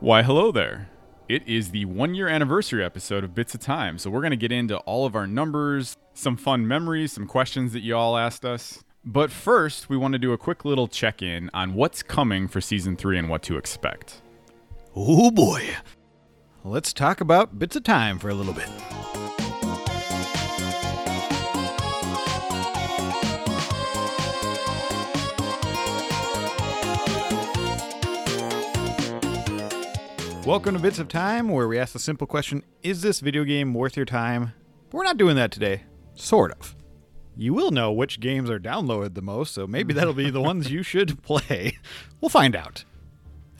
Why, hello there. It is the one year anniversary episode of Bits of Time, so we're going to get into all of our numbers, some fun memories, some questions that you all asked us. But first, we want to do a quick little check in on what's coming for season three and what to expect. Oh boy. Let's talk about bits of time for a little bit. Welcome to Bits of Time, where we ask the simple question Is this video game worth your time? But we're not doing that today. Sort of. You will know which games are downloaded the most, so maybe that'll be the ones you should play. We'll find out.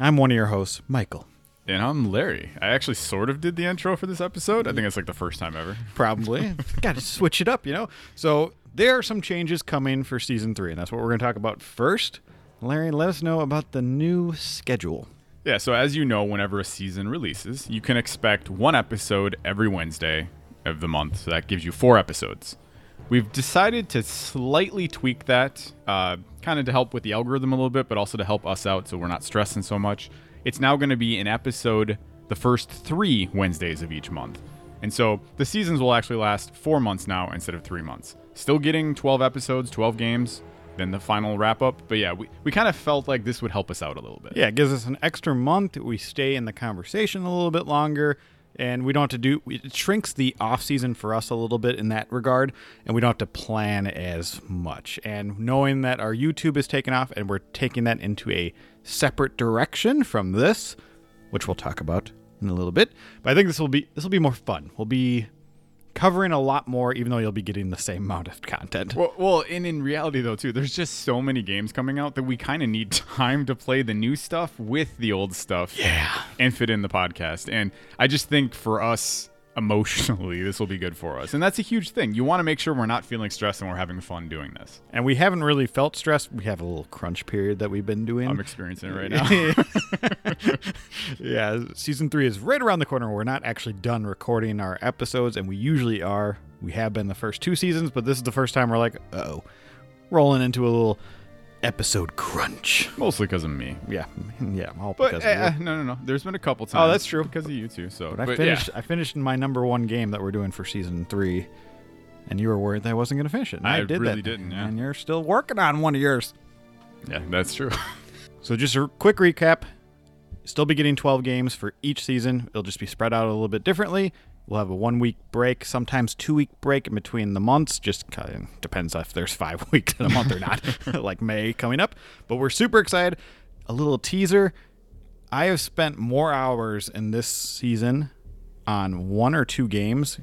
I'm one of your hosts, Michael. And I'm Larry. I actually sort of did the intro for this episode. I think it's like the first time ever. Probably. Got to switch it up, you know? So there are some changes coming for season three, and that's what we're going to talk about first. Larry, let us know about the new schedule. Yeah, so as you know, whenever a season releases, you can expect one episode every Wednesday of the month. So that gives you four episodes. We've decided to slightly tweak that, uh, kind of to help with the algorithm a little bit, but also to help us out so we're not stressing so much. It's now going to be an episode the first three Wednesdays of each month. And so the seasons will actually last four months now instead of three months. Still getting 12 episodes, 12 games, then the final wrap up. But yeah, we, we kind of felt like this would help us out a little bit. Yeah, it gives us an extra month. We stay in the conversation a little bit longer, and we don't have to do. It shrinks the off season for us a little bit in that regard, and we don't have to plan as much. And knowing that our YouTube is taken off, and we're taking that into a separate direction from this, which we'll talk about in a little bit. But I think this will be this will be more fun. We'll be covering a lot more, even though you'll be getting the same amount of content. Well, well, and in reality though too, there's just so many games coming out that we kind of need time to play the new stuff with the old stuff. Yeah. And fit in the podcast. And I just think for us emotionally, this will be good for us. And that's a huge thing. You want to make sure we're not feeling stressed and we're having fun doing this. And we haven't really felt stressed. We have a little crunch period that we've been doing. I'm experiencing it right now. yeah, season three is right around the corner. We're not actually done recording our episodes, and we usually are. We have been the first two seasons, but this is the first time we're like, oh, rolling into a little episode crunch. Mostly because of me. Yeah, yeah, all But because of you. Eh, eh, no, no, no. There's been a couple times. Oh, that's true. Because of you too. So, But I finished. I finished my number one game that we're doing for season three, and you were worried that I wasn't going to finish it. And I, I did really that. didn't, yeah. And you're still working on one of yours. Yeah, that's true. So just a quick recap. Still be getting 12 games for each season. It'll just be spread out a little bit differently. We'll have a one week break, sometimes two week break in between the months. Just kind of depends if there's five weeks in a month or not, like May coming up. But we're super excited. A little teaser. I have spent more hours in this season on one or two games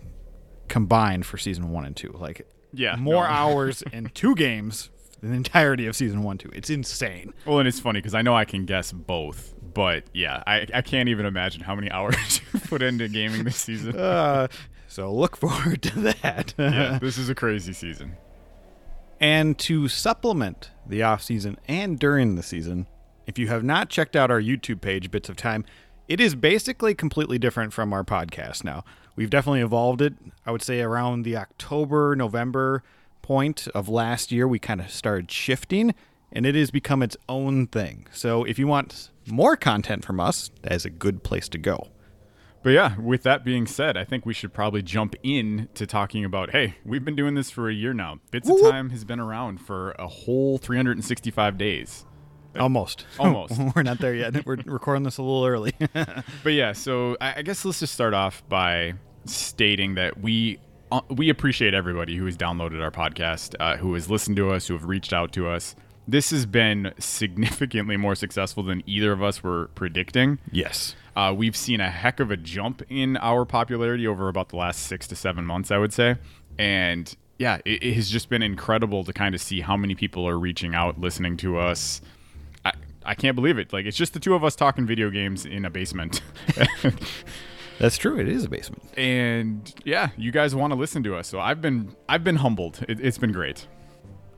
combined for season one and two. Like Yeah, more no. hours in two games than the entirety of season one, two. It's insane. Well, and it's funny because I know I can guess both, but yeah, I, I can't even imagine how many hours you put into gaming this season. Uh, so look forward to that. yeah, this is a crazy season. and to supplement the off season and during the season, if you have not checked out our YouTube page, Bits of Time, it is basically completely different from our podcast now. We've definitely evolved it. I would say around the October, November point of last year, we kind of started shifting, and it has become its own thing. So if you want more content from us, that is a good place to go. But yeah, with that being said, I think we should probably jump in to talking about hey, we've been doing this for a year now. Bits of Whoop, whoop. Time has been around for a whole 365 days. Almost. Almost. We're not there yet. We're recording this a little early. But yeah, so I I guess let's just start off by stating that we uh, we appreciate everybody who has downloaded our podcast, uh, who has listened to us, who have reached out to us. This has been significantly more successful than either of us were predicting. yes. Uh, we've seen a heck of a jump in our popularity over about the last six to seven months, I would say. And yeah, it, it has just been incredible to kind of see how many people are reaching out, listening to us. I, I can't believe it. Like, it's just the two of us talking video games in a basement. That's true. It is a basement. and yeah, you guys want to listen to us. So I've been I've been humbled. It, it's been great.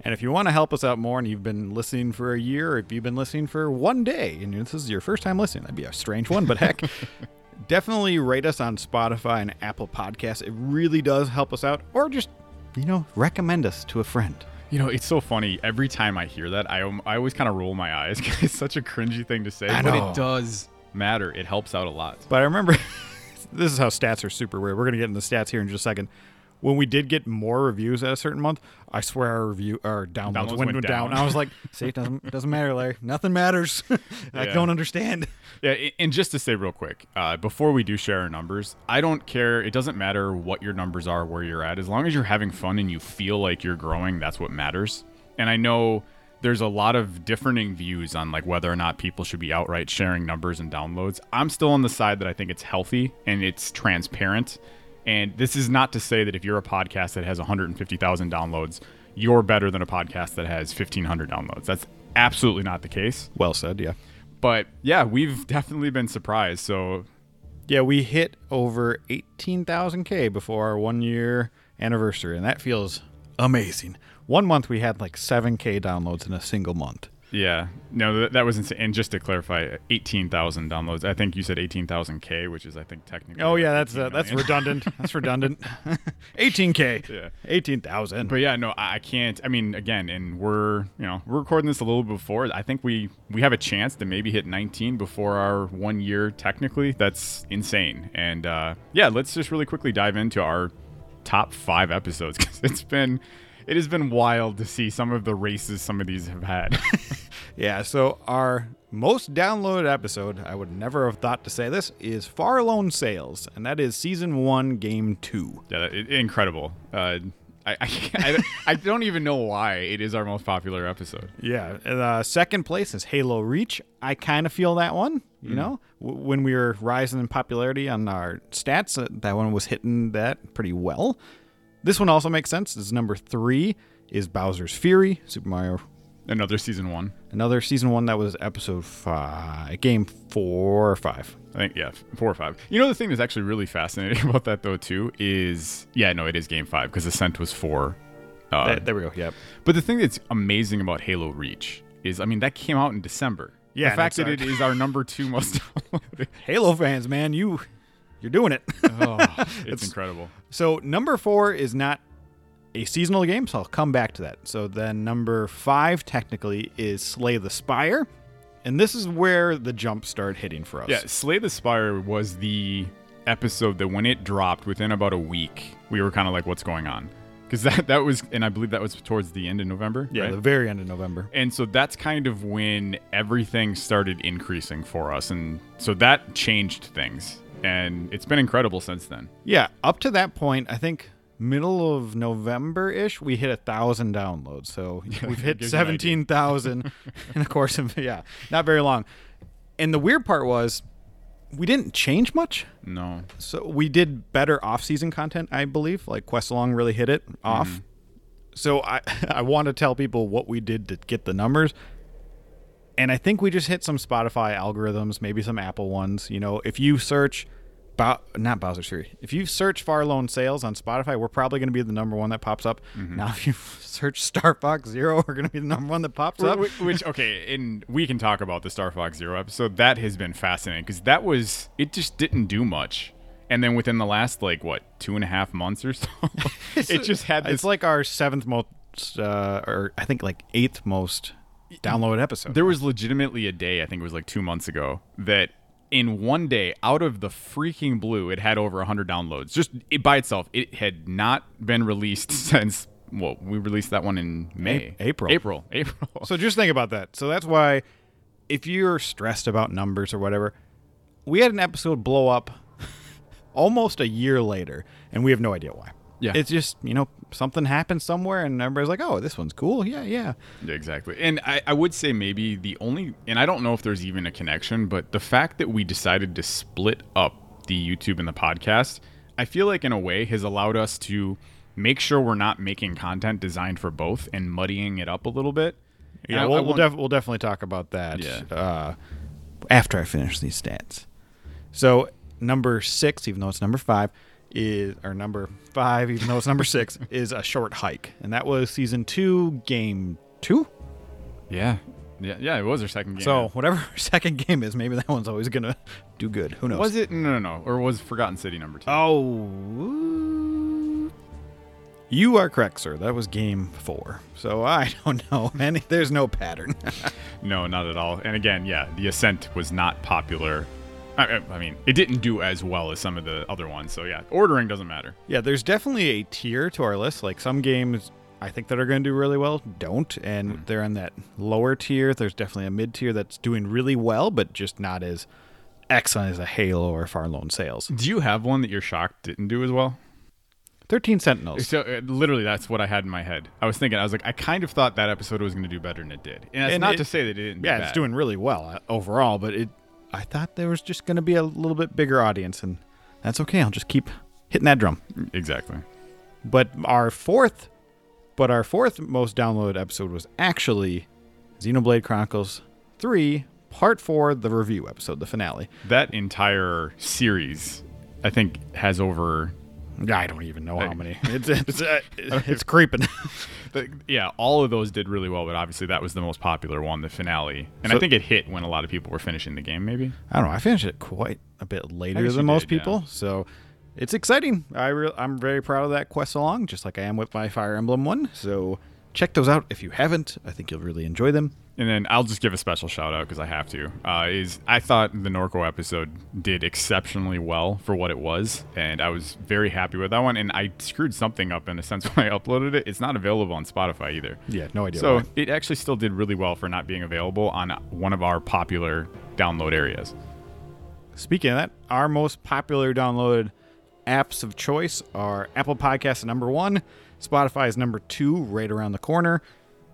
And if you want to help us out more and you've been listening for a year, or if you've been listening for one day and this is your first time listening, that'd be a strange one, but heck, definitely rate us on Spotify and Apple Podcasts. It really does help us out. Or just, you know, recommend us to a friend. You know, it's so funny. Every time I hear that, I, um, I always kind of roll my eyes 'cause it's such a cringy thing to say. But it does matter. It helps out a lot. But I remember this is how stats are super weird. We're gonna get into the stats here in just a second. When we did get more reviews at a certain month, I swear our review our downloads, Downloads went, went went down. down. I was like, "See, it doesn't it doesn't matter, Larry. Nothing matters. I Yeah. don't understand." Yeah, and just to say real quick, uh, before we do share our numbers, I don't care. It doesn't matter what your numbers are, where you're at, as long as you're having fun and you feel like you're growing. That's what matters. And I know there's a lot of differing views on like whether or not people should be outright sharing numbers and downloads. I'm still on the side that I think it's healthy and it's transparent. And this is not to say that if you're a podcast that has 150,000 downloads, you're better than a podcast that has 1,500 downloads. That's absolutely not the case. Well said. Yeah. But yeah, we've definitely been surprised. So Yeah, we hit over 18,000K before our one year anniversary, and that feels amazing. One month we had like 7K downloads in a single month. Yeah, no, that, that was insane. And just to clarify, eighteen thousand downloads. I think you said eighteen thousand K, which is I think technically. Oh, yeah, that's uh, that's redundant. That's redundant. 18K. Yeah. 18,000. But yeah, no, I I can't. I mean, again, and we're you know we're recording this a little before. I think we we have a chance to maybe hit 19 before our one year. Technically, that's insane. And uh, yeah, let's just really quickly dive into our top five episodes because it's been it has been wild to see some of the races some of these have had. Yeah, so our most downloaded episode, I would never have thought to say this, is Far Lone Sails, and that is season one, game two. Yeah, it, incredible. Uh, I, I, I, don't even know why it is our most popular episode. Yeah, uh, second place is Halo Reach. I kind of feel that one. You know, w- when we were rising in popularity on our stats, uh, that one was hitting that pretty well. This one also makes sense. This is number three is Bowser's Fury, Super Mario. Another season one. Another season one that was episode five, game four or five. I think yeah, four or five. You know the thing that's actually really fascinating about that though too is yeah, no, it is game five because Ascent was four. Uh, There- there we go. Yep. but the thing that's amazing about Halo Reach is, I mean, that came out in December. Yeah, the fact that that's it is our number two most. Halo fans, man, you you're doing it. oh, it's incredible. So number four is not a seasonal game, so I'll come back to that. So then number five technically is Slay the Spire, and this is where the jump started hitting for us. Yeah, Slay the Spire was the episode that when it dropped within about a week, we were kind of like, what's going on? Because that, that was, and I believe that was towards the end of November. yeah, right? the very end of November. And so that's kind of when everything started increasing for us. And so that changed things. And it's been incredible since then. Yeah, up to that point, I think middle of November ish, we hit a thousand downloads. So we've hit seventeen thousand in the course of yeah, not very long. And the weird part was we didn't change much. No. So we did better off-season content, I believe. Like Quest Along really hit it off. Mm-hmm. So I I want to tell people what we did to get the numbers. And I think we just hit some Spotify algorithms, maybe some Apple ones. You know, if you search, Bow- not Bowser Fury, if you search Far Lone Sails on Spotify, we're probably going to be the number one that pops up. Now, if you search Star Fox Zero, we're going to be the number one that pops up. Which, which, okay, and we can talk about the Star Fox Zero episode. That has been fascinating because that was, it just didn't do much. And then within the last, like, what, two and a half months or so, it just had this It's like our seventh most, uh, or I think like eighth most downloaded episode. There was legitimately a day, I think it was like two months ago, that in one day, out of the freaking blue, it had over 100 downloads. Just it by itself. It had not been released since, well, we released that one in May. A- April. April. April. So just think about that. So that's why if you're stressed about numbers or whatever, we had an episode blow up almost a year later, and we have no idea why. Yeah. It's just, you know, something happened somewhere and everybody's like, oh, this one's cool. Yeah, yeah. Yeah, exactly. And I, I would say maybe the only, and I don't know if there's even a connection, but the fact that we decided to split up the YouTube and the podcast, I feel like in a way has allowed us to make sure we're not making content designed for both and muddying it up a little bit. Yeah, we'll, we'll, def- we'll definitely talk about that Yeah. uh, after I finish these stats. So number six, even though it's number five, is or number five, even though it's number six, is a short hike, and that was season two, game two. Yeah. Yeah, yeah, it was our second game. So whatever our second game is, maybe that one's always gonna do good. Who knows? was it? No, no, no. Or was Forgotten City number two? Oh, You are correct, sir. That was game four. So I don't know. Any, there's no pattern. No, not at all. And again, yeah, the Ascent was not popular. I, I- mean, it didn't do as well as some of the other ones. So yeah, ordering doesn't matter. yeah, there's definitely a tier to our list. Like some games I think that are going to do really well don't, and they're in that lower tier. There's definitely a mid tier that's doing really well, but just not as excellent as a Halo or Far Lone Sails. Do you have one that you're shocked didn't do as well? 13 Sentinels. So uh, literally, that's what I had in my head. I was thinking, I was like, I kind of thought that episode was going to do better than it did, and that's And not it- to say that it didn't. do Yeah, it's doing really well uh, overall, but it I thought there was just going to be a little bit bigger audience, and that's okay. I'll just keep hitting that drum. exactly. But our fourth, but our fourth most downloaded episode was actually Xenoblade Chronicles 3, Part 4, the review episode, the finale. That entire series, I think, has over. I don't even know how many. It's it's, uh, it's creeping. Yeah, all of those did really well, but obviously that was the most popular one, the finale, and I think it hit when a lot of people were finishing the game. Maybe. I don't know. I finished it quite a bit later than most did, yeah. people, so it's exciting. I re- I'm very proud of that quest along, just like I am with my Fire Emblem one. So check those out if you haven't. I think you'll really enjoy them. And then I'll just give a special shout out because I have to. Uh, is I thought the Norco episode did exceptionally well for what it was, and I was very happy with that one. And I screwed something up in a sense when I uploaded it. It's not available on Spotify either. Yeah, no idea. So why. it actually still did really well for not being available on one of our popular download areas. Speaking of that, our most popular downloaded apps of choice are Apple Podcasts number one, Spotify is number two, right around the corner,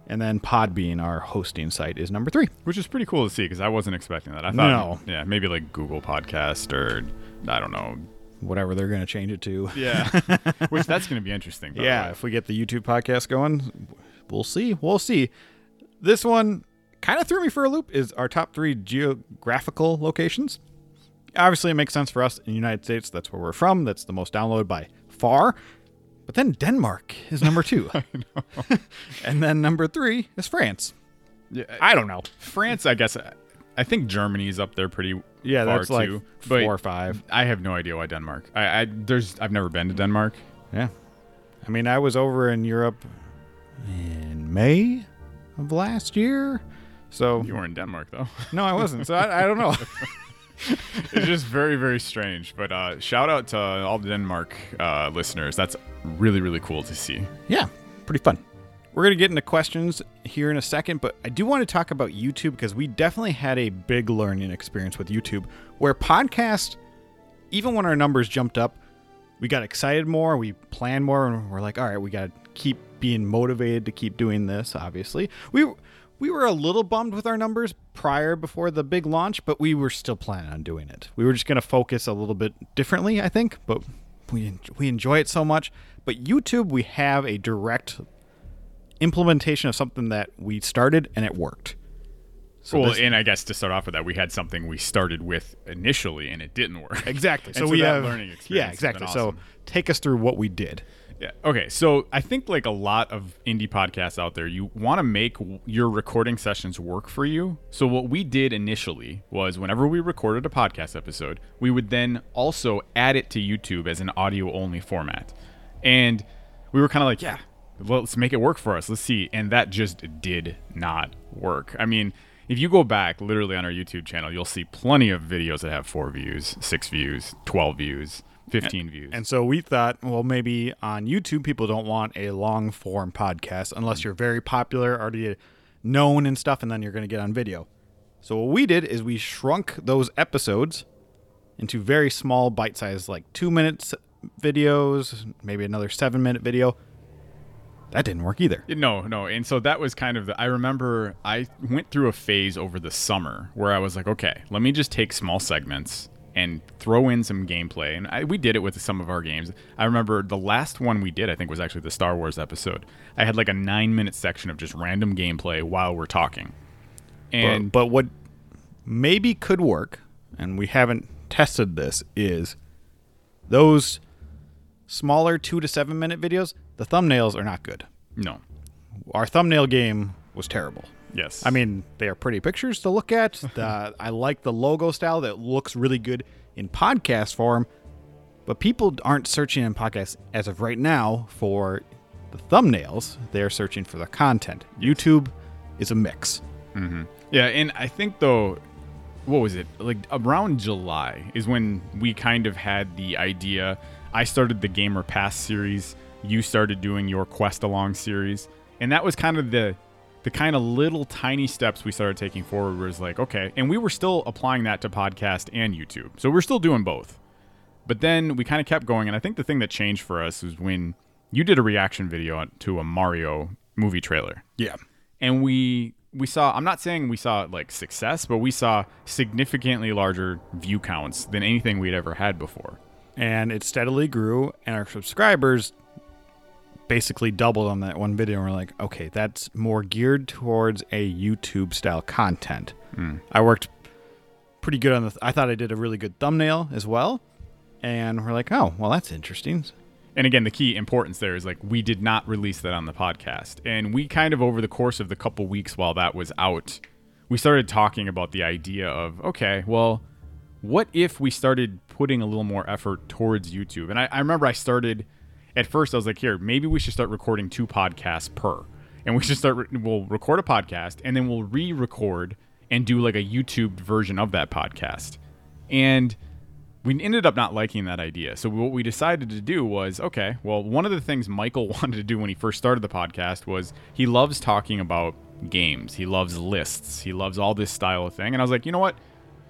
and then Podbean, our hosting site, is number three. Which is pretty cool to see because I wasn't expecting that. I thought, No. yeah, maybe like Google Podcast or I don't know. Whatever they're going to change it to. Yeah, which that's going to be interesting. Yeah, if we get the YouTube podcast going, we'll see. We'll see. This one kind of threw me for a loop. Is our top three geographical locations? Obviously, it makes sense for us in the United States. That's where we're from. That's the most downloaded by far. But then Denmark is number two, and then number three is France. yeah. I don't know. France, I guess. I think Germany's up there pretty. Yeah, far that's like too, four but or five. I have no idea why Denmark. I, I there's I've never been to Denmark. Yeah, I mean, I was over in Europe in May of last year. So You were in Denmark though. no, I wasn't. So I, I don't know. it's just very very strange. But uh, shout out to all the Denmark uh, listeners. That's really really cool to see. Yeah, pretty fun. We're going to get into questions here in a second, but I do want to talk about YouTube because we definitely had a big learning experience with YouTube where podcast, even when our numbers jumped up, we got excited more, we planned more, and we're like, all right, we got to keep being motivated to keep doing this, obviously. We we were a little bummed with our numbers prior before the big launch, but we were still planning on doing it. We were just going to focus a little bit differently, I think, but we we enjoy it so much. But YouTube, we have a direct implementation of something that we started and it worked. So well, this- and I guess to start off with that, we had something we started with initially, and it didn't work. exactly. And So, we have learning experience. Yeah, exactly. So take us through what we did. Yeah. Okay. So I think like a lot of indie podcasts out there, you want to make your recording sessions work for you. So what we did initially was whenever we recorded a podcast episode, we would then also add it to YouTube as an audio only format. And we were kind of like, yeah, let's make it work for us. Let's see. And that just did not work. I mean, if you go back literally on our YouTube channel, you'll see plenty of videos that have four views, six views, 12 views, 15 views. And so we thought, well, maybe on YouTube, people don't want a long form podcast unless mm. you're very popular, already known and stuff, and then you're going to get on video. So what we did is we shrunk those episodes into very small bite sized, like two minutes videos, maybe another seven minute video. That didn't work either. No, no. And so that was kind of the. I remember I went through a phase over the summer where I was like, okay, let me just take small segments and throw in some gameplay. And I, we did it with some of our games. I remember the last one we did, I think, was actually the Star Wars episode. I had like a nine minute section of just random gameplay while we're talking. And but, but what maybe could work, and we haven't tested this, is those smaller two to seven minute videos, the thumbnails are not good. no. Our thumbnail game was terrible. Yes. I mean, they are pretty pictures to look at. The, I like the logo style that looks really good in podcast form, but people aren't searching in podcasts as of right now for the thumbnails, they're searching for the content. YouTube is a mix. Mm-hmm. Yeah, and I think though, what was it? Like around July is when we kind of had the idea. I started the Gamer Pass series. You started doing your Quest Along series, and that was kind of the the kind of little tiny steps we started taking forward. Was like, okay, and we were still applying that to podcast and YouTube, so we're still doing both. But then we kind of kept going, and I think the thing that changed for us was when you did a reaction video to a Mario movie trailer Yeah. and we we saw i'm not saying we saw like success but we saw significantly larger view counts than anything we'd ever had before And it steadily grew, and our subscribers basically doubled on that one video. And we're like, okay, that's more geared towards a YouTube style content. Hmm. I worked pretty good on the. I thought I did a really good thumbnail as well. And we're like, oh, well, that's interesting. and again the key importance there is like we did not release that on the podcast and we kind of over the course of the couple weeks while that was out we started talking about the idea of okay well what if we started putting a little more effort towards youtube and i, I remember i started at first i was like here maybe we should start recording two podcasts per and we should start re- we'll record a podcast and then we'll re-record and do like a youtube version of that podcast and we ended up not liking that idea. So what we decided to do was, okay, well, one of the things Michael wanted to do when he first started the podcast was he loves talking about games. He loves lists. He loves all this style of thing. And I was like, you know what?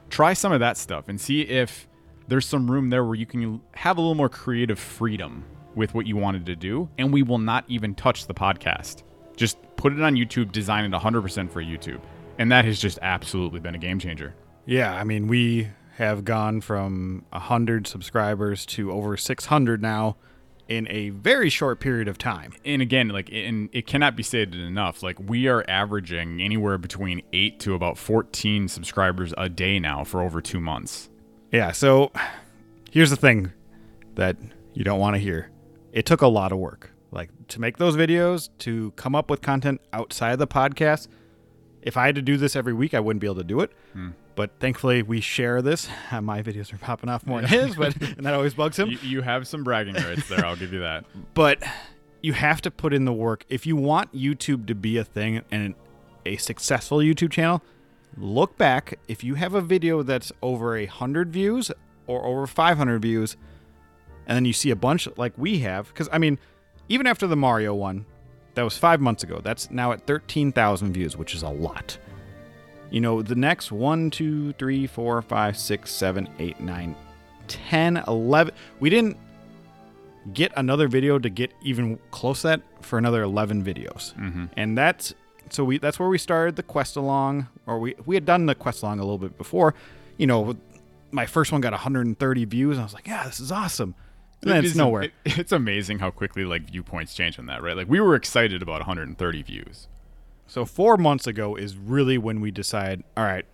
Try some of that stuff and see if there's some room there where you can have a little more creative freedom with what you wanted to do, and we will not even touch the podcast. Just put it on YouTube, design it 100% for YouTube. And that has just absolutely been a game changer. Yeah, I mean, we have gone from 100 subscribers to over 600 now in a very short period of time. and again, like, and it cannot be stated enough. Like, we are averaging anywhere between eight to about 14 subscribers a day now for over two months. Yeah, so here's the thing that you don't want to hear. It took a lot of work. Like to make those videos, to come up with content outside of the podcast. If I had to do this every week, I wouldn't be able to do it. Hmm. But thankfully, we share this. My videos are popping off more than his, but and that always bugs him. You, you have some bragging rights there. I'll give you that. but you have to put in the work if you want YouTube to be a thing and a successful YouTube channel. Look back if you have a video that's over a hundred views or over 500 views, and then you see a bunch like we have. Because I mean, even after the Mario one, that was five months ago. That's now at 13,000 views, which is a lot. You know, the next one, two, three, four, five, six, seven, eight, nine, 10, 11. We didn't get another video to get even close to that for another 11 videos. Mm-hmm. And that's so we that's where we started the quest along or we we had done the quest along a little bit before. You know, my first one got 130 views and I was like, "Yeah, this is awesome." It it's nowhere. it- it's amazing how quickly like viewpoints change on that, right? Like we were excited about 130 views. So 4 months ago is really when we decide, all right,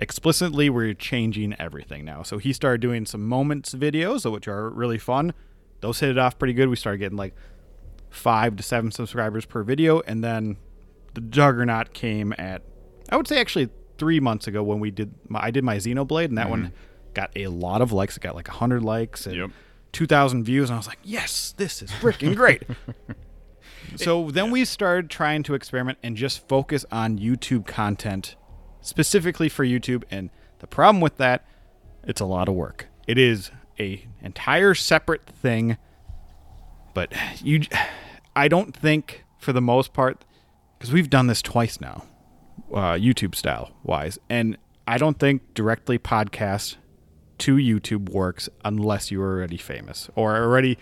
explicitly we're changing everything now. So he started doing some moments videos which are really fun. Those hit it off pretty good. We started getting like 5 to 7 subscribers per video and then the juggernaut came at I would say actually 3 months ago when we did my, I did my Xenoblade and that one mm-hmm. got a lot of likes. It got like 100 likes and Yep. 2,000 views and I was like, "Yes, this is freaking great." So then we started trying to experiment and just focus on YouTube content specifically for YouTube and the problem with that it's a lot of work. It is a entire separate thing but you I don't think for the most part cuz we've done this twice now uh, YouTube style wise and I don't think directly podcast to YouTube works unless you're already famous or already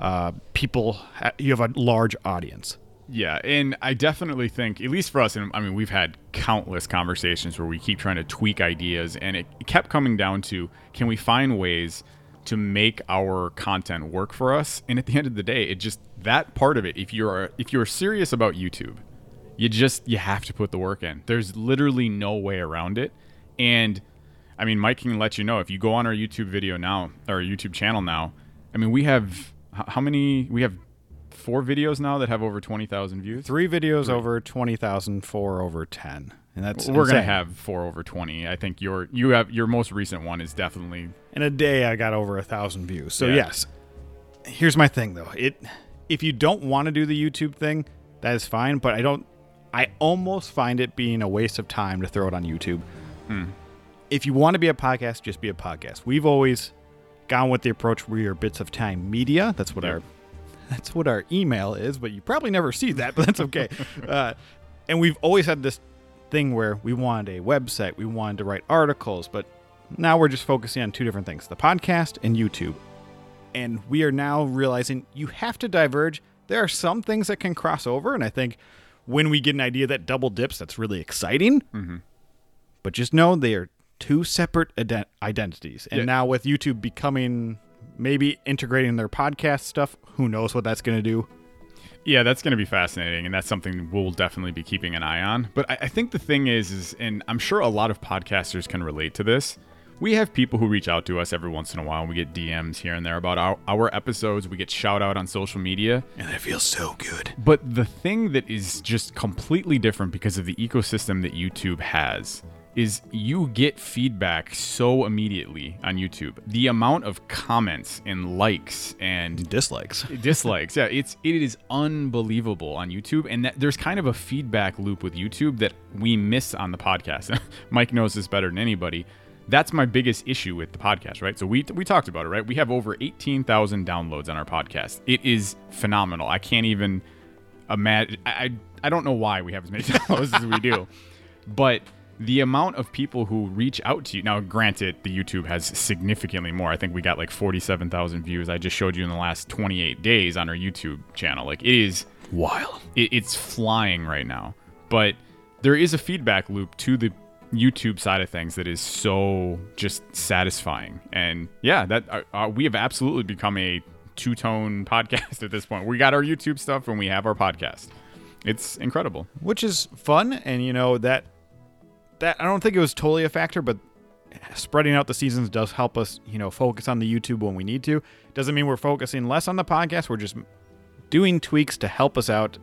uh, people ha- you have a large audience. Yeah, and I definitely think, at least for us, and I mean, we've had countless conversations where we keep trying to tweak ideas, and it kept coming down to can we find ways to make our content work for us? And at the end of the day, it just that part of it. If you're if you're serious about YouTube, you just you have to put the work in. There's literally no way around it, and I mean, Mike can let you know if you go on our YouTube video now, or YouTube channel now. I mean, we have how many? We have four videos now that have over twenty thousand views. Three videos over 20,000, four over 10. And that's We're gonna have four over twenty. I think your you have your most recent one is definitely in a day I got over a thousand views. So Yeah. yes. Here's my thing though. It if you don't want to do the YouTube thing, that is fine. But I don't. I almost find it being a waste of time to throw it on YouTube. Hmm. If you want to be a podcast, just be a podcast. We've always gone with the approach we are bits of time media. That's what Yeah. our that's what our email is, but you probably never see that, but that's okay. uh, and we've always had this thing where we wanted a website, we wanted to write articles, but now we're just focusing on two different things the podcast and YouTube. And we are now realizing you have to diverge. There are some things that can cross over, and I think when we get an idea that double dips, that's really exciting. But just know they are two separate ident- identities. And Yeah. now with YouTube becoming maybe integrating their podcast stuff, who knows what that's going to do? Yeah, that's going to be fascinating, and that's something we'll definitely be keeping an eye on. But I, I think the thing is, is, and I'm sure a lot of podcasters can relate to this. We have people who reach out to us every once in a while. and We get DMs here and there about our, our episodes. We get shout out on social media. And it feels so good. But the thing that is just completely different because of the ecosystem that YouTube has is you get feedback so immediately on YouTube. The amount of comments and likes and Dislikes. dislikes yeah it's it is unbelievable on youtube and that there's kind of a feedback loop with youtube that we miss on the podcast. Mike knows this better than anybody. That's my biggest issue with the podcast right? So we we talked about it right? We have over 18000 downloads on our podcast. It is phenomenal. I can't even imagine i i, I don't know why we have as many downloads as we do but the amount of people who reach out to you now granted the youtube has significantly more. I think we got like 47000 views. I just showed you in the last 28 days on our youtube channel. Like it is Wild. it, it's flying right now. But there is a feedback loop to the youtube side of things that is so just satisfying. And yeah that uh, uh, we have absolutely become a two-tone podcast at this point. We got our youtube stuff and we have our podcast. It's incredible. Which is fun. And, you know, that, that I don't think it was totally a factor, but spreading out the seasons does help us, you know, focus on the YouTube when we need to. Doesn't mean we're focusing less on the podcast. We're just doing tweaks to help us out,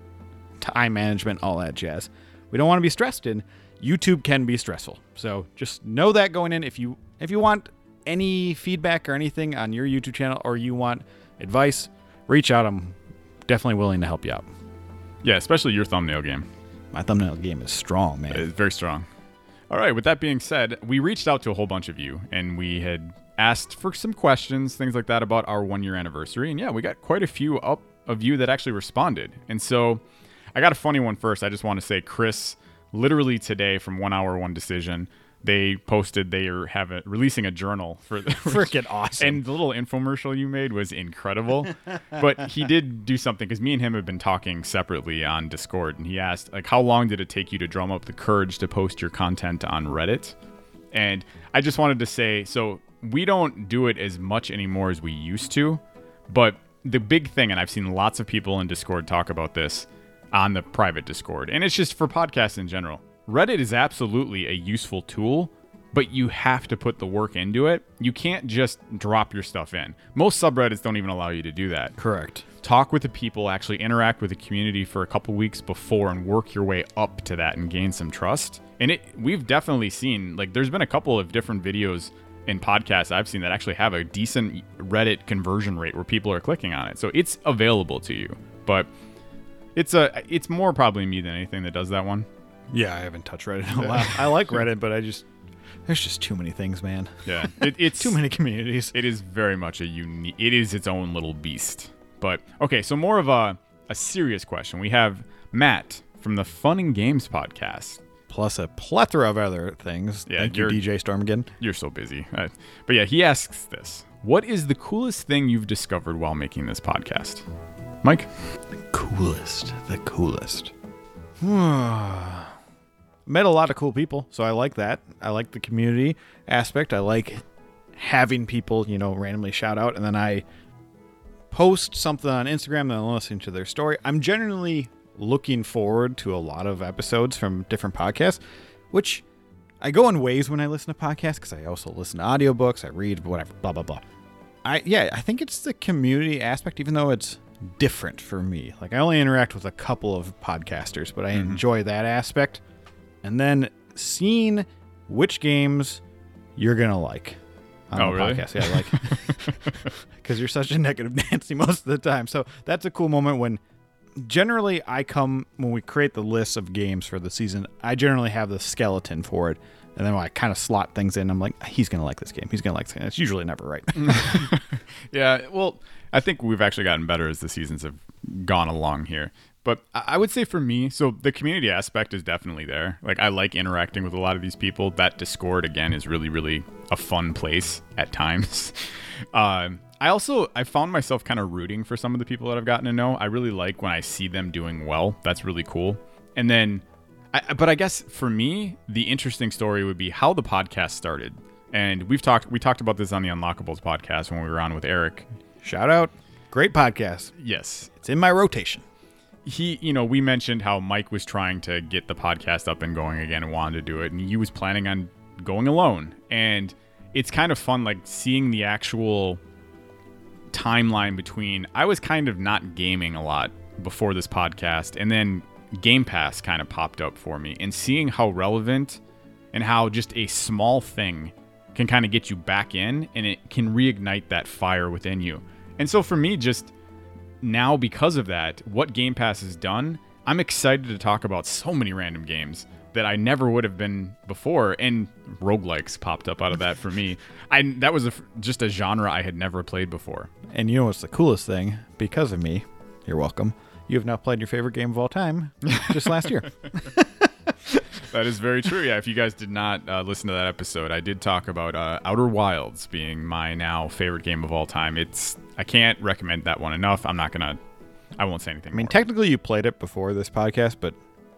time management, all that jazz. We don't want to be stressed in. YouTube can be stressful. So just know that going in. If you if you want any feedback or anything on your YouTube channel or you want advice, reach out. I'm definitely willing to help you out. yeah especially your thumbnail game My thumbnail game is strong, man. It's very strong. All right, with that being said, we reached out to a whole bunch of you and we had asked for some questions, things like that about our one year anniversary. And yeah, we got quite a few up of you that actually responded. And so I got a funny one first. I just want to say, Chris, literally today from One Hour One Decision, they posted they are having releasing a journal for the Freaking awesome. and the little infomercial you made was incredible. but he did do something because me and him have been talking separately on Discord, and he asked, like, how long did it take you to drum up the courage to post your content on Reddit? And I just wanted to say, so we don't do it as much anymore as we used to, but the big thing, and I've seen lots of people in Discord talk about this on the private Discord, and it's just for podcasts in general. Reddit is absolutely a useful tool, but you have to put the work into it. You can't just drop your stuff in. Most subreddits don't even allow you to do that. Correct. Talk with the people, actually interact with the community for a couple weeks before and work your way up to that and gain some trust. And it we've definitely seen like there's been a couple of different videos and podcasts I've seen that actually have a decent Reddit conversion rate where people are clicking on it. So it's available to you. But it's a it's more probably me than anything that does that one. Yeah, I haven't touched Reddit in a while. I like Reddit, but I just there's just too many things, man. Yeah. It, it's Too many communities. It is very much a unique. It is its own little beast. But okay, so more of a a serious question. We have Matt from the Fun and Games podcast. Plus a plethora of other things. Yeah, Thank you, you're- DJ Storm again. You're so busy, Uh, but yeah, he asks this: What is the coolest thing you've discovered while making this podcast? Mike, Coolest. The coolest. Met a lot of cool people, so I like that. I like the community aspect. I like having people, you know, randomly shout out, and then I post something on Instagram and then listen to their story. I'm generally looking forward to a lot of episodes from different podcasts, which I go in waves when I listen to podcasts because I also listen to audiobooks, I read, whatever, blah, blah, blah. I yeah, I think it's the community aspect, even though it's different for me. Like I only interact with a couple of podcasters, but I mm-hmm. enjoy that aspect. And then seeing which games you're gonna like. on Oh, the really? podcast. Yeah, I like because you're such a negative Nancy most of the time. So that's a cool moment when generally I come when we create the list of games for the season. I generally have the skeleton for it, and then when I kind of slot things in, I'm like, he's gonna like this game. He's gonna like this game. It's usually never right. Yeah, well, I think we've actually gotten better as the seasons have gone along here. But I would say for me, so the community aspect is definitely there. Like I like interacting with a lot of these people. That Discord again is really, really a fun place at times. Um, I also I found myself kind of rooting for some of the people that I've gotten to know. I really like when I see them doing well. That's really cool. And then, I, but I guess for me, the interesting story would be how the podcast started. And we've talked we talked about this on the Unlockables podcast when we were on with Eric. Shout out, great podcast. Yes, It's in my rotation. He you know we mentioned how mike was trying to get the podcast up and going again and wanted to do it and he was planning on going alone. And it's kind of fun like seeing the actual timeline between i was kind of not gaming a lot before this podcast and then game pass kind of popped up for me and seeing how relevant and how just a small thing can kind of get you back in and it can reignite that fire within you. And so for me just now because of that, what Game Pass has done, I'm excited to talk about so many random games that I never would have been before, and roguelikes popped up out of that for me. I that was a, just a genre I had never played before. And you know what's the coolest thing? Because of me, you're welcome. You have now played your favorite game of all time just last year. That is very true. Yeah, if you guys did not uh, listen to that episode, I did talk about uh, Outer Wilds being my now favorite game of all time. It's I can't recommend that one enough. I'm not gonna. I won't say anything. I mean, more. technically you played it before this podcast, but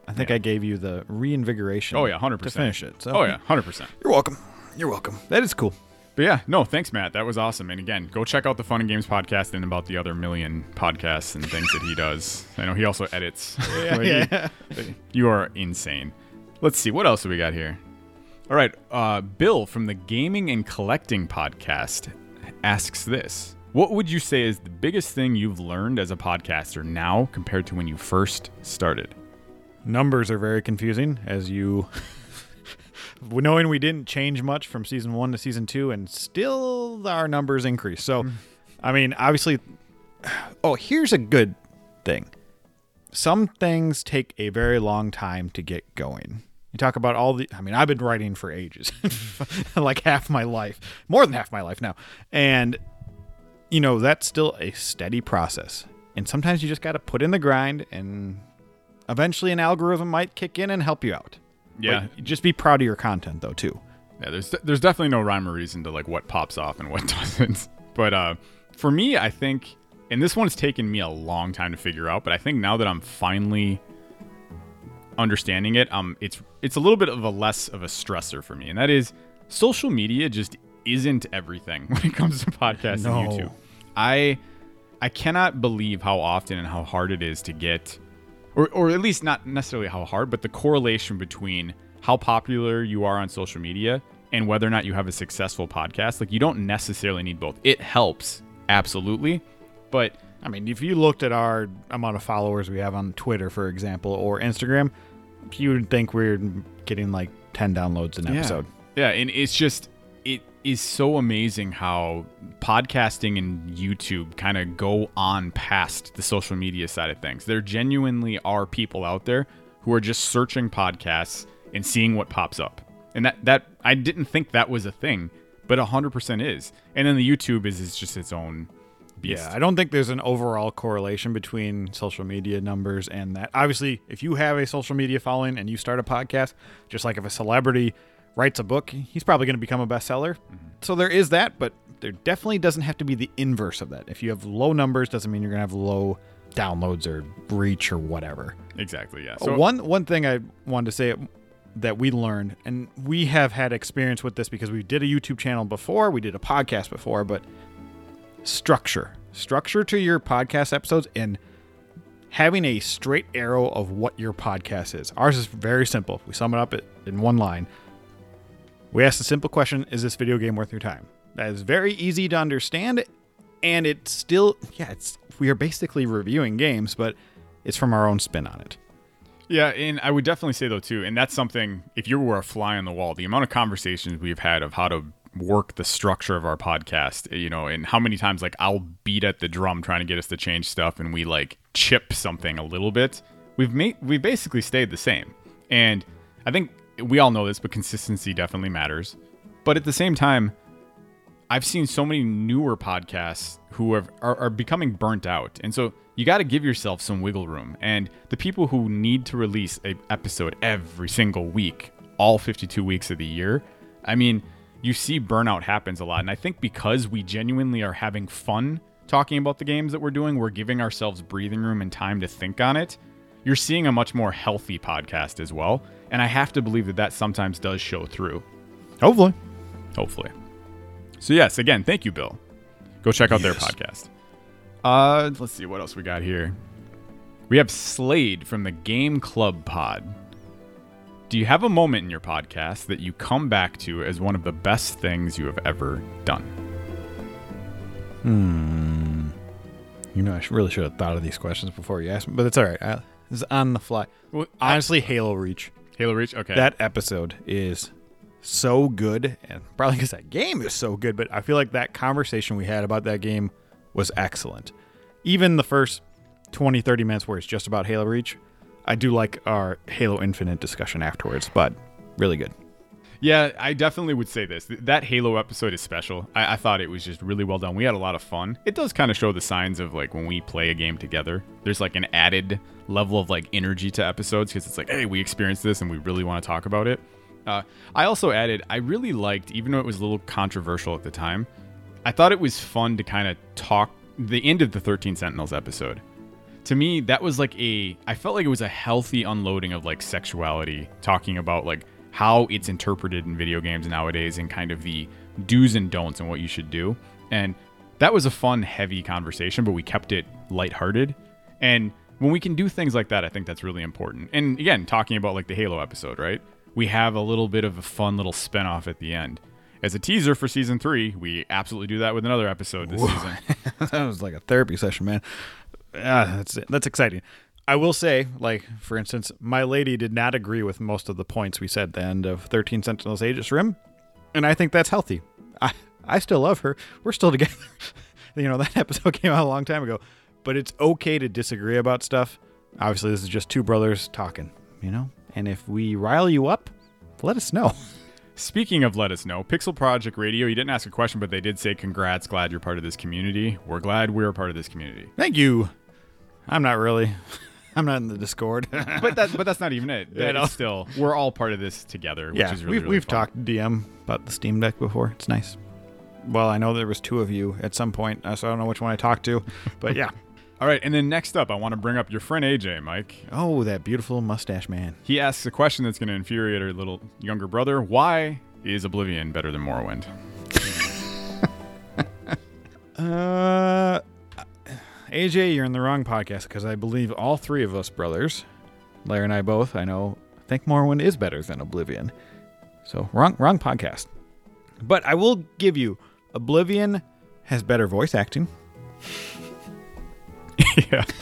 I think Yeah. I gave you the reinvigoration. Oh, yeah, 100%. to finish it. So oh yeah, hundred percent. you're welcome. You're welcome. That is cool. But yeah, no, thanks, Matt. That was awesome. And again, go check out the Fun and Games podcast and about the other million podcasts and things that he does. I know he also edits. Like, yeah. you- You are insane. Let's see what else do we got here. All right, uh, Bill from the Gaming and Collecting podcast asks this: What would you say is the biggest thing you've learned as a podcaster now compared to when you first started? Numbers are very confusing, as you knowing we didn't change much from season one to season two, and still our numbers increase. So, I mean, obviously, oh, here's a good thing. Some things take a very long time to get going. You talk about all the, I mean, I've been writing for ages, like half my life, more than half my life now. And, you know, that's still a steady process. And sometimes you just got to put in the grind and eventually an algorithm might kick in and help you out. Yeah, just be proud of your content though too. Yeah, there's there's definitely no rhyme or reason to like what pops off and what doesn't. But uh, for me, I think, and this one's taken me a long time to figure out. But I think now that I'm finally understanding it, um, it's it's a little bit of a less of a stressor for me, and that is social media just isn't everything when it comes to podcasts No. and YouTube. I I cannot believe how often and how hard it is to get or, or at least not necessarily how hard, but the correlation between how popular you are on social media and whether or not you have a successful podcast. Like, you don't necessarily need both. It helps, absolutely. But I mean, if you looked at our amount of followers we have on Twitter, for example, or Instagram, you would think we're getting like 10 downloads an episode. Yeah, and it's just it is so amazing how podcasting and YouTube kind of go on past the social media side of things. There genuinely are people out there who are just searching podcasts and seeing what pops up. And that that I didn't think that was a thing, but 100% is. And then the YouTube is is just its own beast. Yeah, I don't think there's an overall correlation between social media numbers and that. Obviously, if you have a social media following and you start a podcast, just like if a celebrity writes a book, he's probably going to become a bestseller. So there is that, but there definitely doesn't have to be the inverse of that. If you have low numbers, doesn't mean you're going to have low downloads or reach or whatever. Exactly, yeah. Uh, one one thing I wanted to say that we learned, and we have had experience with this because we did a YouTube channel before, we did a podcast before, but structure, structure to your podcast episodes, and having a straight arrow of what your podcast is. Ours is very simple. We sum it up in one line. We ask the simple question: Is this video game worth your time? That is very easy to understand, and it's still yeah, it's we are basically reviewing games, but it's from our own spin on it. Yeah, and I would definitely say though too, and that's something if you were a fly on the wall, the amount of conversations we've had of how to work the structure of our podcast, you know, and how many times like I'll beat at the drum trying to get us to change stuff and we like chip something a little bit. We've made we basically stayed the same. And I think we all know this, but consistency definitely matters. But at the same time, I've seen so many newer podcasts who have, are, are becoming burnt out. And so you got to give yourself some wiggle room. And the people who need to release a episode every single week, all 52 weeks of the year, I mean, you see burnout happens a lot. And I think because we genuinely are having fun talking about the games that we're doing, we're giving ourselves breathing room and time to think on it. You're seeing a much more healthy podcast as well. And I have to believe that that sometimes does show through. Hopefully. Hopefully. So yes, again, thank you, Bill. Go check out their podcast. Uh, let's see what else we got here. We have Slade from the Game Club Pod. Do you have a moment in your podcast that you come back to as one of the best things you have ever done? Hmm. You know, I really should have thought of these questions before you asked me, but it's all right. I, this is on the fly. Well, Honestly, Halo Reach. Halo Reach. Okay. That episode is so good, and probably because that game is so good, but I feel like that conversation we had about that game was excellent. Even the first 20, 30 minutes where it's just about Halo Reach, I do like our Halo Infinite discussion afterwards, but really good. Yeah, I definitely would say this. That Halo episode is special. I-, I thought it was just really well done. We had a lot of fun. It does kind of show the signs of like when we play a game together. There's like an added level of like energy to episodes because it's like, hey, we experienced this and we really want to talk about it. Uh, I also added, I really liked, even though it was a little controversial at the time, I thought it was fun to kind of talk the end of the 13 Sentinels episode to me that was like a i felt like it was a healthy unloading of like sexuality talking about like how it's interpreted in video games nowadays and kind of the do's and don'ts and what you should do. And that was a fun heavy conversation but we kept it lighthearted. And when we can do things like that i think that's really important. And again talking about like the halo episode right? We have a little bit of a fun little spin-off at the end. As a teaser for season three we absolutely do that with another episode this season. That was like a therapy session, man. Ah, that's that's exciting. I will say, like for instance, my lady did not agree with most of the points we said at the end of Thirteen Sentinels Aegis Rim, and I think that's healthy. I I still love her. We're still together. you know that episode came out a long time ago, but it's okay to disagree about stuff. Obviously, this is just two brothers talking, you know. And if we rile you up, let us know. Speaking of let us know, Pixel Project Radio, you didn't ask a question, but they did say congrats, glad you're part of this community. We're glad we're a part of this community. Thank you. I'm not really. I'm not in the Discord. But that but that's not even it. Yeah, no. still we're all part of this together, which yeah, is really, we've, really we've talked DM about the Steam Deck before. It's nice. Well, I know there was two of you at some point, uh, so I don't know which one I talked to, but yeah. All right, and then next up, I want to bring up your friend AJ, Mike. Oh, that beautiful mustache man. He asks a question that's going to infuriate our little younger brother. Why is Oblivion better than Morrowind? Uh, AJ, you're in the wrong podcast because I believe all three of us brothers, Larry and I both, I know, think Morrowind is better than Oblivion. So wrong, wrong podcast. But I will give you, Oblivion has better voice acting. yeah.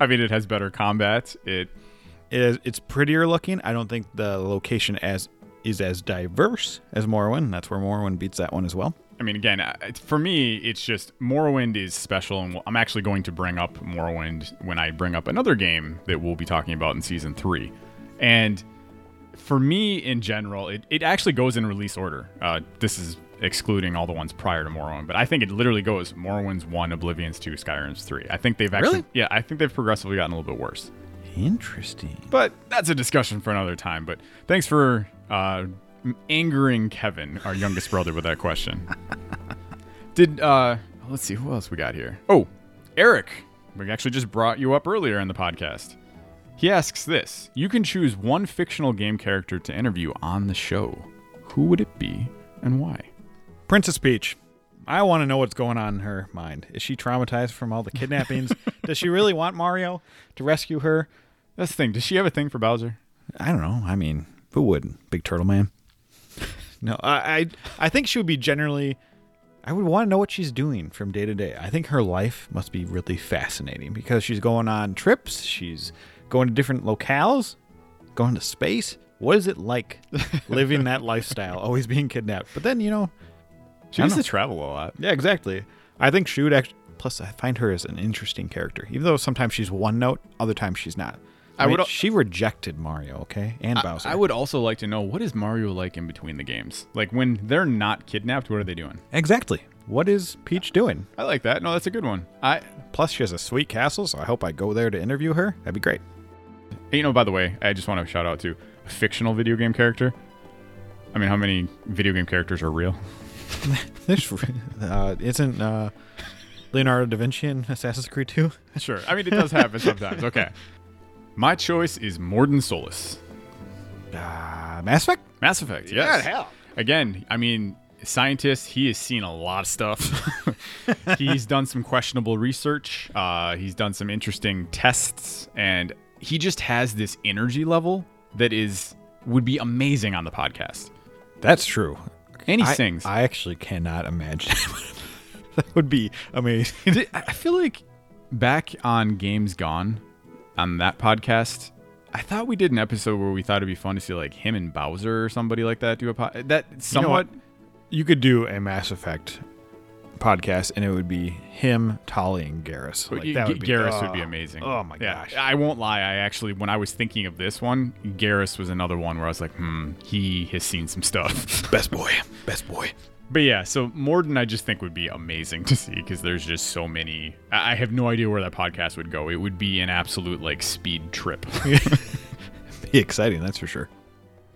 I mean, it has better combat. It It is, it's prettier looking. I don't think the location as is as diverse as Morrowind. That's where Morrowind beats that one as well. I mean, again, for me, it's just Morrowind is special, and I'm actually going to bring up Morrowind when I bring up another game that we'll be talking about in season three. And for me, in general, it, it actually goes in release order. Uh, this is excluding all the ones prior to Morrowind, but I think it literally goes Morrowind's one, Oblivion's two, Skyrim's three. I think they've actually, Really? yeah, I think they've progressively gotten a little bit worse. Interesting. But that's a discussion for another time. But thanks for uh, angering Kevin, our youngest brother, with that question. Did uh, let's see who else we got here. Oh, Eric. We actually just brought you up earlier in the podcast. He asks this: You can choose one fictional game character to interview on the show. Who would it be and why? Princess Peach. I want to know what's going on in her mind. Is she traumatized from all the kidnappings? Does she really want Mario to rescue her? That's the thing. Does she have a thing for Bowser? I don't know. I mean, who wouldn't? Big Turtle Man. No, I, I I think she would be generally. I would want to know what she's doing from day to day. I think her life must be really fascinating because she's going on trips. She's going to different locales, going to space. what is it like living that lifestyle, always being kidnapped? But then, you know, She used to travel a lot. yeah, exactly. I think she would actually. Plus, I find her as an interesting character, even though sometimes she's one note, other times she's not. I, I mean, would she rejected Mario, okay, and Bowser. I would also like to know what is Mario like in between the games? Like when they're not kidnapped, what are they doing? exactly. What is Peach doing? I like that. No, that's a good one. I Plus, she has a sweet castle, so I hope I go there to interview her. That'd be great. you know, by the way, I just want to shout out to a fictional video game character. I mean, how many video game characters are real? This uh, isn't uh, Leonardo da Vinci in Assassin's Creed 2. Sure. I mean, it does happen sometimes. Okay. My choice is Mordin Solus. Uh, Mass Effect? Mass Effect. Yes. hell. Again, I mean, scientist. He has seen a lot of stuff. he's done some questionable research. Uh, he's done some interesting tests, and he just has this energy level that is would be amazing on the podcast. That's true. And he I, sings. I actually cannot imagine. that would be amazing. I feel like back on Games Gone, on that podcast, I thought we did an episode where we thought it'd be fun to see like him and Bowser or somebody like that do a pod. That You know somewhat. You could do a Mass Effect podcast, and it would be him, Tali, and Garrus. Like, that would be, Garrus would be oh, amazing. Oh my Yeah, gosh. I won't lie. I actually, when I was thinking of this one, Garrus was another one where I was like, hmm, he has seen some stuff. Best boy. Best boy. But yeah, so Mordin, I just think would be amazing to see because there's just so many. I have no idea where that podcast would go. It would be an absolute like speed trip. be exciting, that's for sure.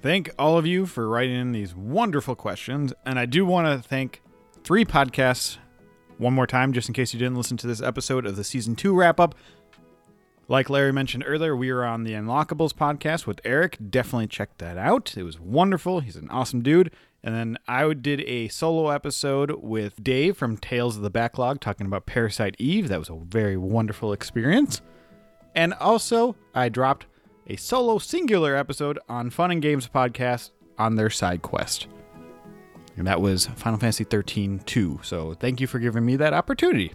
Thank all of you for writing in these wonderful questions. And I do want to thank three podcasts one more time, just in case you didn't listen to this episode of the season two wrap up. Like Larry mentioned earlier, we were on the Unlockables podcast with Eric. Definitely check that out. It was wonderful. He's an awesome dude. And then I did a solo episode with Dave from Tales of the Backlog talking about Parasite Eve. That was a very wonderful experience. And also, I dropped a solo singular episode on Fun and Games podcast on their side quest. And that was Final Fantasy 13 2. So thank you for giving me that opportunity.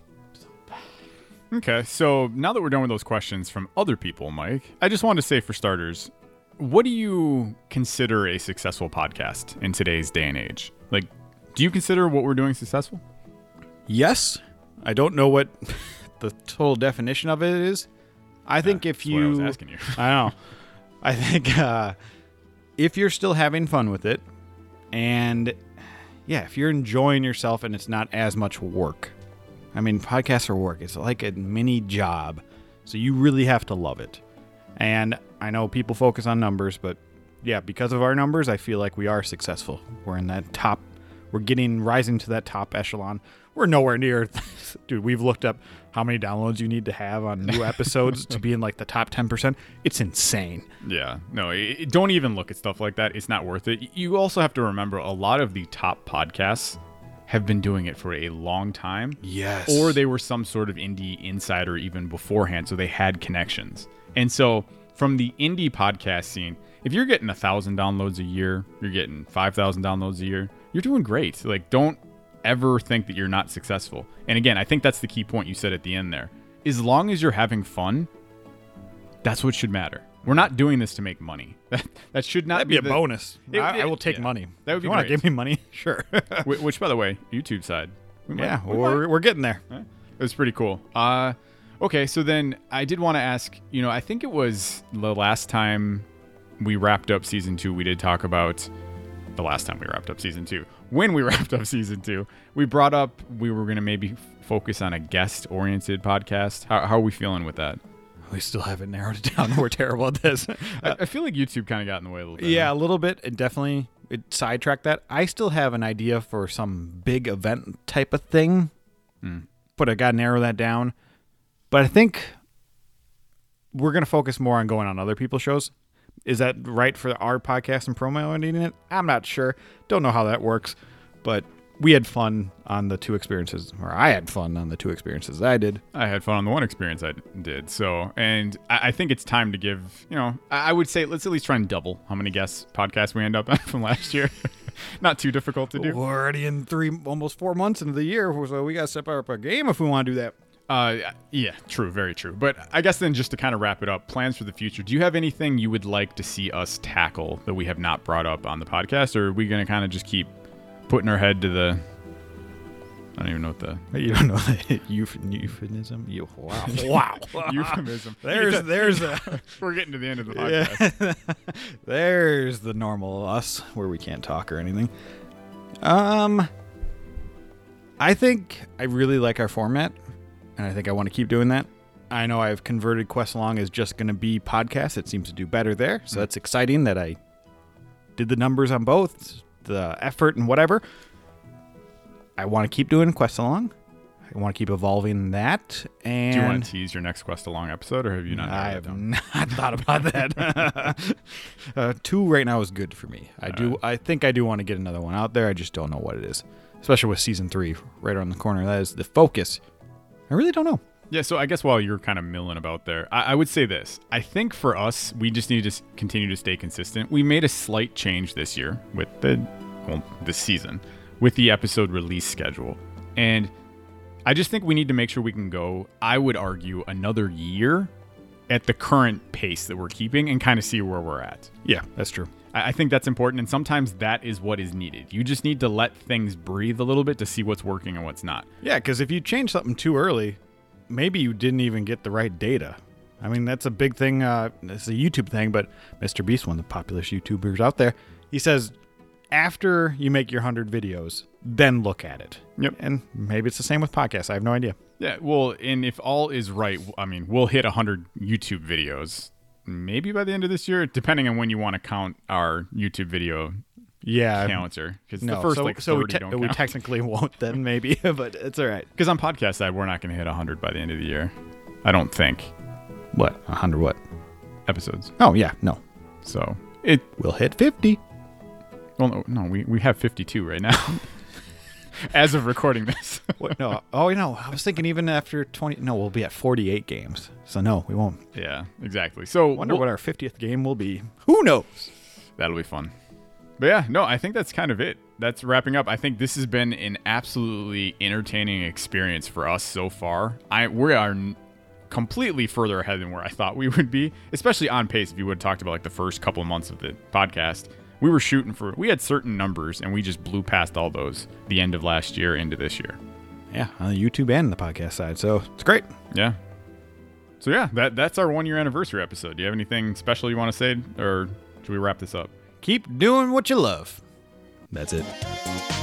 Okay, so now that we're done with those questions from other people, Mike, I just wanted to say for starters, what do you consider a successful podcast in today's day and age? Like, do you consider what we're doing successful? Yes, I don't know what the total definition of it is. I think if That's what I was you. asking you. I know. I think uh, if you're still having fun with it, and yeah, if you're enjoying yourself and it's not as much work. I mean, podcasts are work. It's like a mini job. So you really have to love it. And I know people focus on numbers, but yeah, because of our numbers, I feel like we are successful. We're in that top, we're getting rising to that top echelon. We're nowhere near, dude. We've looked up how many downloads you need to have on new episodes to be in like the top 10%. It's insane. Yeah, no, i i- don't even look at stuff like that. It's not worth it. You also have to remember a lot of the top podcasts have been doing it for a long time. Yes. or they were some sort of indie insider even beforehand, so they had connections. And so, from the indie podcast scene, if you're getting a thousand downloads a year, you're getting five thousand downloads a year, you're doing great. Like, don't ever think that you're not successful. And again, I think that's the key point you said at the end there. As long as you're having fun, that's what should matter. We're not doing this to make money. That that should not That'd be a the- bonus. It- I, I will take yeah. money. That would If be you want to give me money? Sure. Wh- Which, by the way, YouTube side. we might- yeah, we might- we're, we're getting there. It was pretty cool. Uh, okay, so then I did want to ask. You know, I think it was the last time we wrapped up season two. We did talk about the last time we wrapped up season two. When we wrapped up season two, we brought up we were going to maybe f- focus on a guest-oriented podcast. How, how are we feeling with that? We still haven't narrowed it down. We're terrible at this. I, I feel like YouTube kind of got in the way a little bit. yeah, a little bit. It definitely it sidetracked that. I still have an idea for some big event type of thing, Hmm. but I got to narrow that down. But I think we're going to focus more on going on other people's shows. Is that right for our podcast and promoting it? I'm not sure. Don't know how that works, but we had fun on the two experiences, or I had fun on the two experiences I did. I had fun on the one experience I did. So, and I, I think it's time to give, you know, I, I would say let's at least try and double how many guest podcasts we end up on from last year. Not too difficult to do. We're already in three, almost four months into the year, so we got to step up our game if we want to do that. Uh, yeah, true, very true. But I guess then just to kind of wrap it up, plans for the future. Do you have anything you would like to see us tackle that we have not brought up on the podcast, or are we going to kind of just keep putting our head to the? I don't even know what the You don't know the euphemism. You, wow, wow. euphemism. There's there's a We're getting to the end of the podcast. yeah. there's the normal us where we can't talk or anything. Um, I think I really like our format, and I think I want to keep doing that. I know I've converted Quest Along as just going to be podcast. It seems to do better there, so that's exciting that I did the numbers on both, the effort and whatever. I want to keep doing Quest Along. I want to keep evolving that. And Do you want to tease your next Quest Along episode, or have you not? I have not thought about that. uh, two right now is good for me. I do. I think I do want to get another one out there. I just don't know what it is, especially with season three right around the corner. That is the focus. I really don't know. Yeah, so I guess while you're kind of milling about there, I, I would say this. I think for us, we just need to continue to stay consistent. We made a slight change this year with the, well, this season, with the episode release schedule. And I just think we need to make sure we can go, I would argue, another year at the current pace that we're keeping and kind of see where we're at. Yeah, that's true. I think that's important, and sometimes that is what is needed. You just need to let things breathe a little bit to see what's working and what's not. Yeah, because if you change something too early, maybe you didn't even get the right data. I mean, that's a big thing. Uh, it's a YouTube thing, but Mr. Beast, one of the populous YouTubers out there, he says after you make your 100 videos, then look at it. Yep. And maybe it's the same with podcasts. I have no idea. Yeah, well, and if all is right, I mean, we'll hit 100 YouTube videos maybe by the end of this year, depending on when you want to count our YouTube video Yeah. counter. Because No, the first so, like so we, te- we technically won't then, maybe, but it's all right. Because on podcast side, we're not going to hit 100 by the end of the year. I don't think What? 100 what? episodes. Oh, yeah, no. So it. We'll hit 50. Well, no, no we we have 52 right now, as of recording this. What? No. Oh, no. I was thinking even after 20. No, we'll be at 48 games. So, no, we won't. yeah, exactly. So Wonder we'll- what our 50th game will be. Who knows? That'll be fun. But yeah, no, I think that's kind of it. That's wrapping up. I think this has been an absolutely entertaining experience for us so far. I we are completely further ahead than where I thought we would be, especially on pace. If you would have talked about like the first couple of months of the podcast, we were shooting for we had certain numbers and we just blew past all those the end of last year into this year. Yeah, on the YouTube and the podcast side. So, it's great. Yeah. So yeah, that that's our one year anniversary episode. Do you have anything special you want to say, or should we wrap this up? Keep doing what you love. That's it.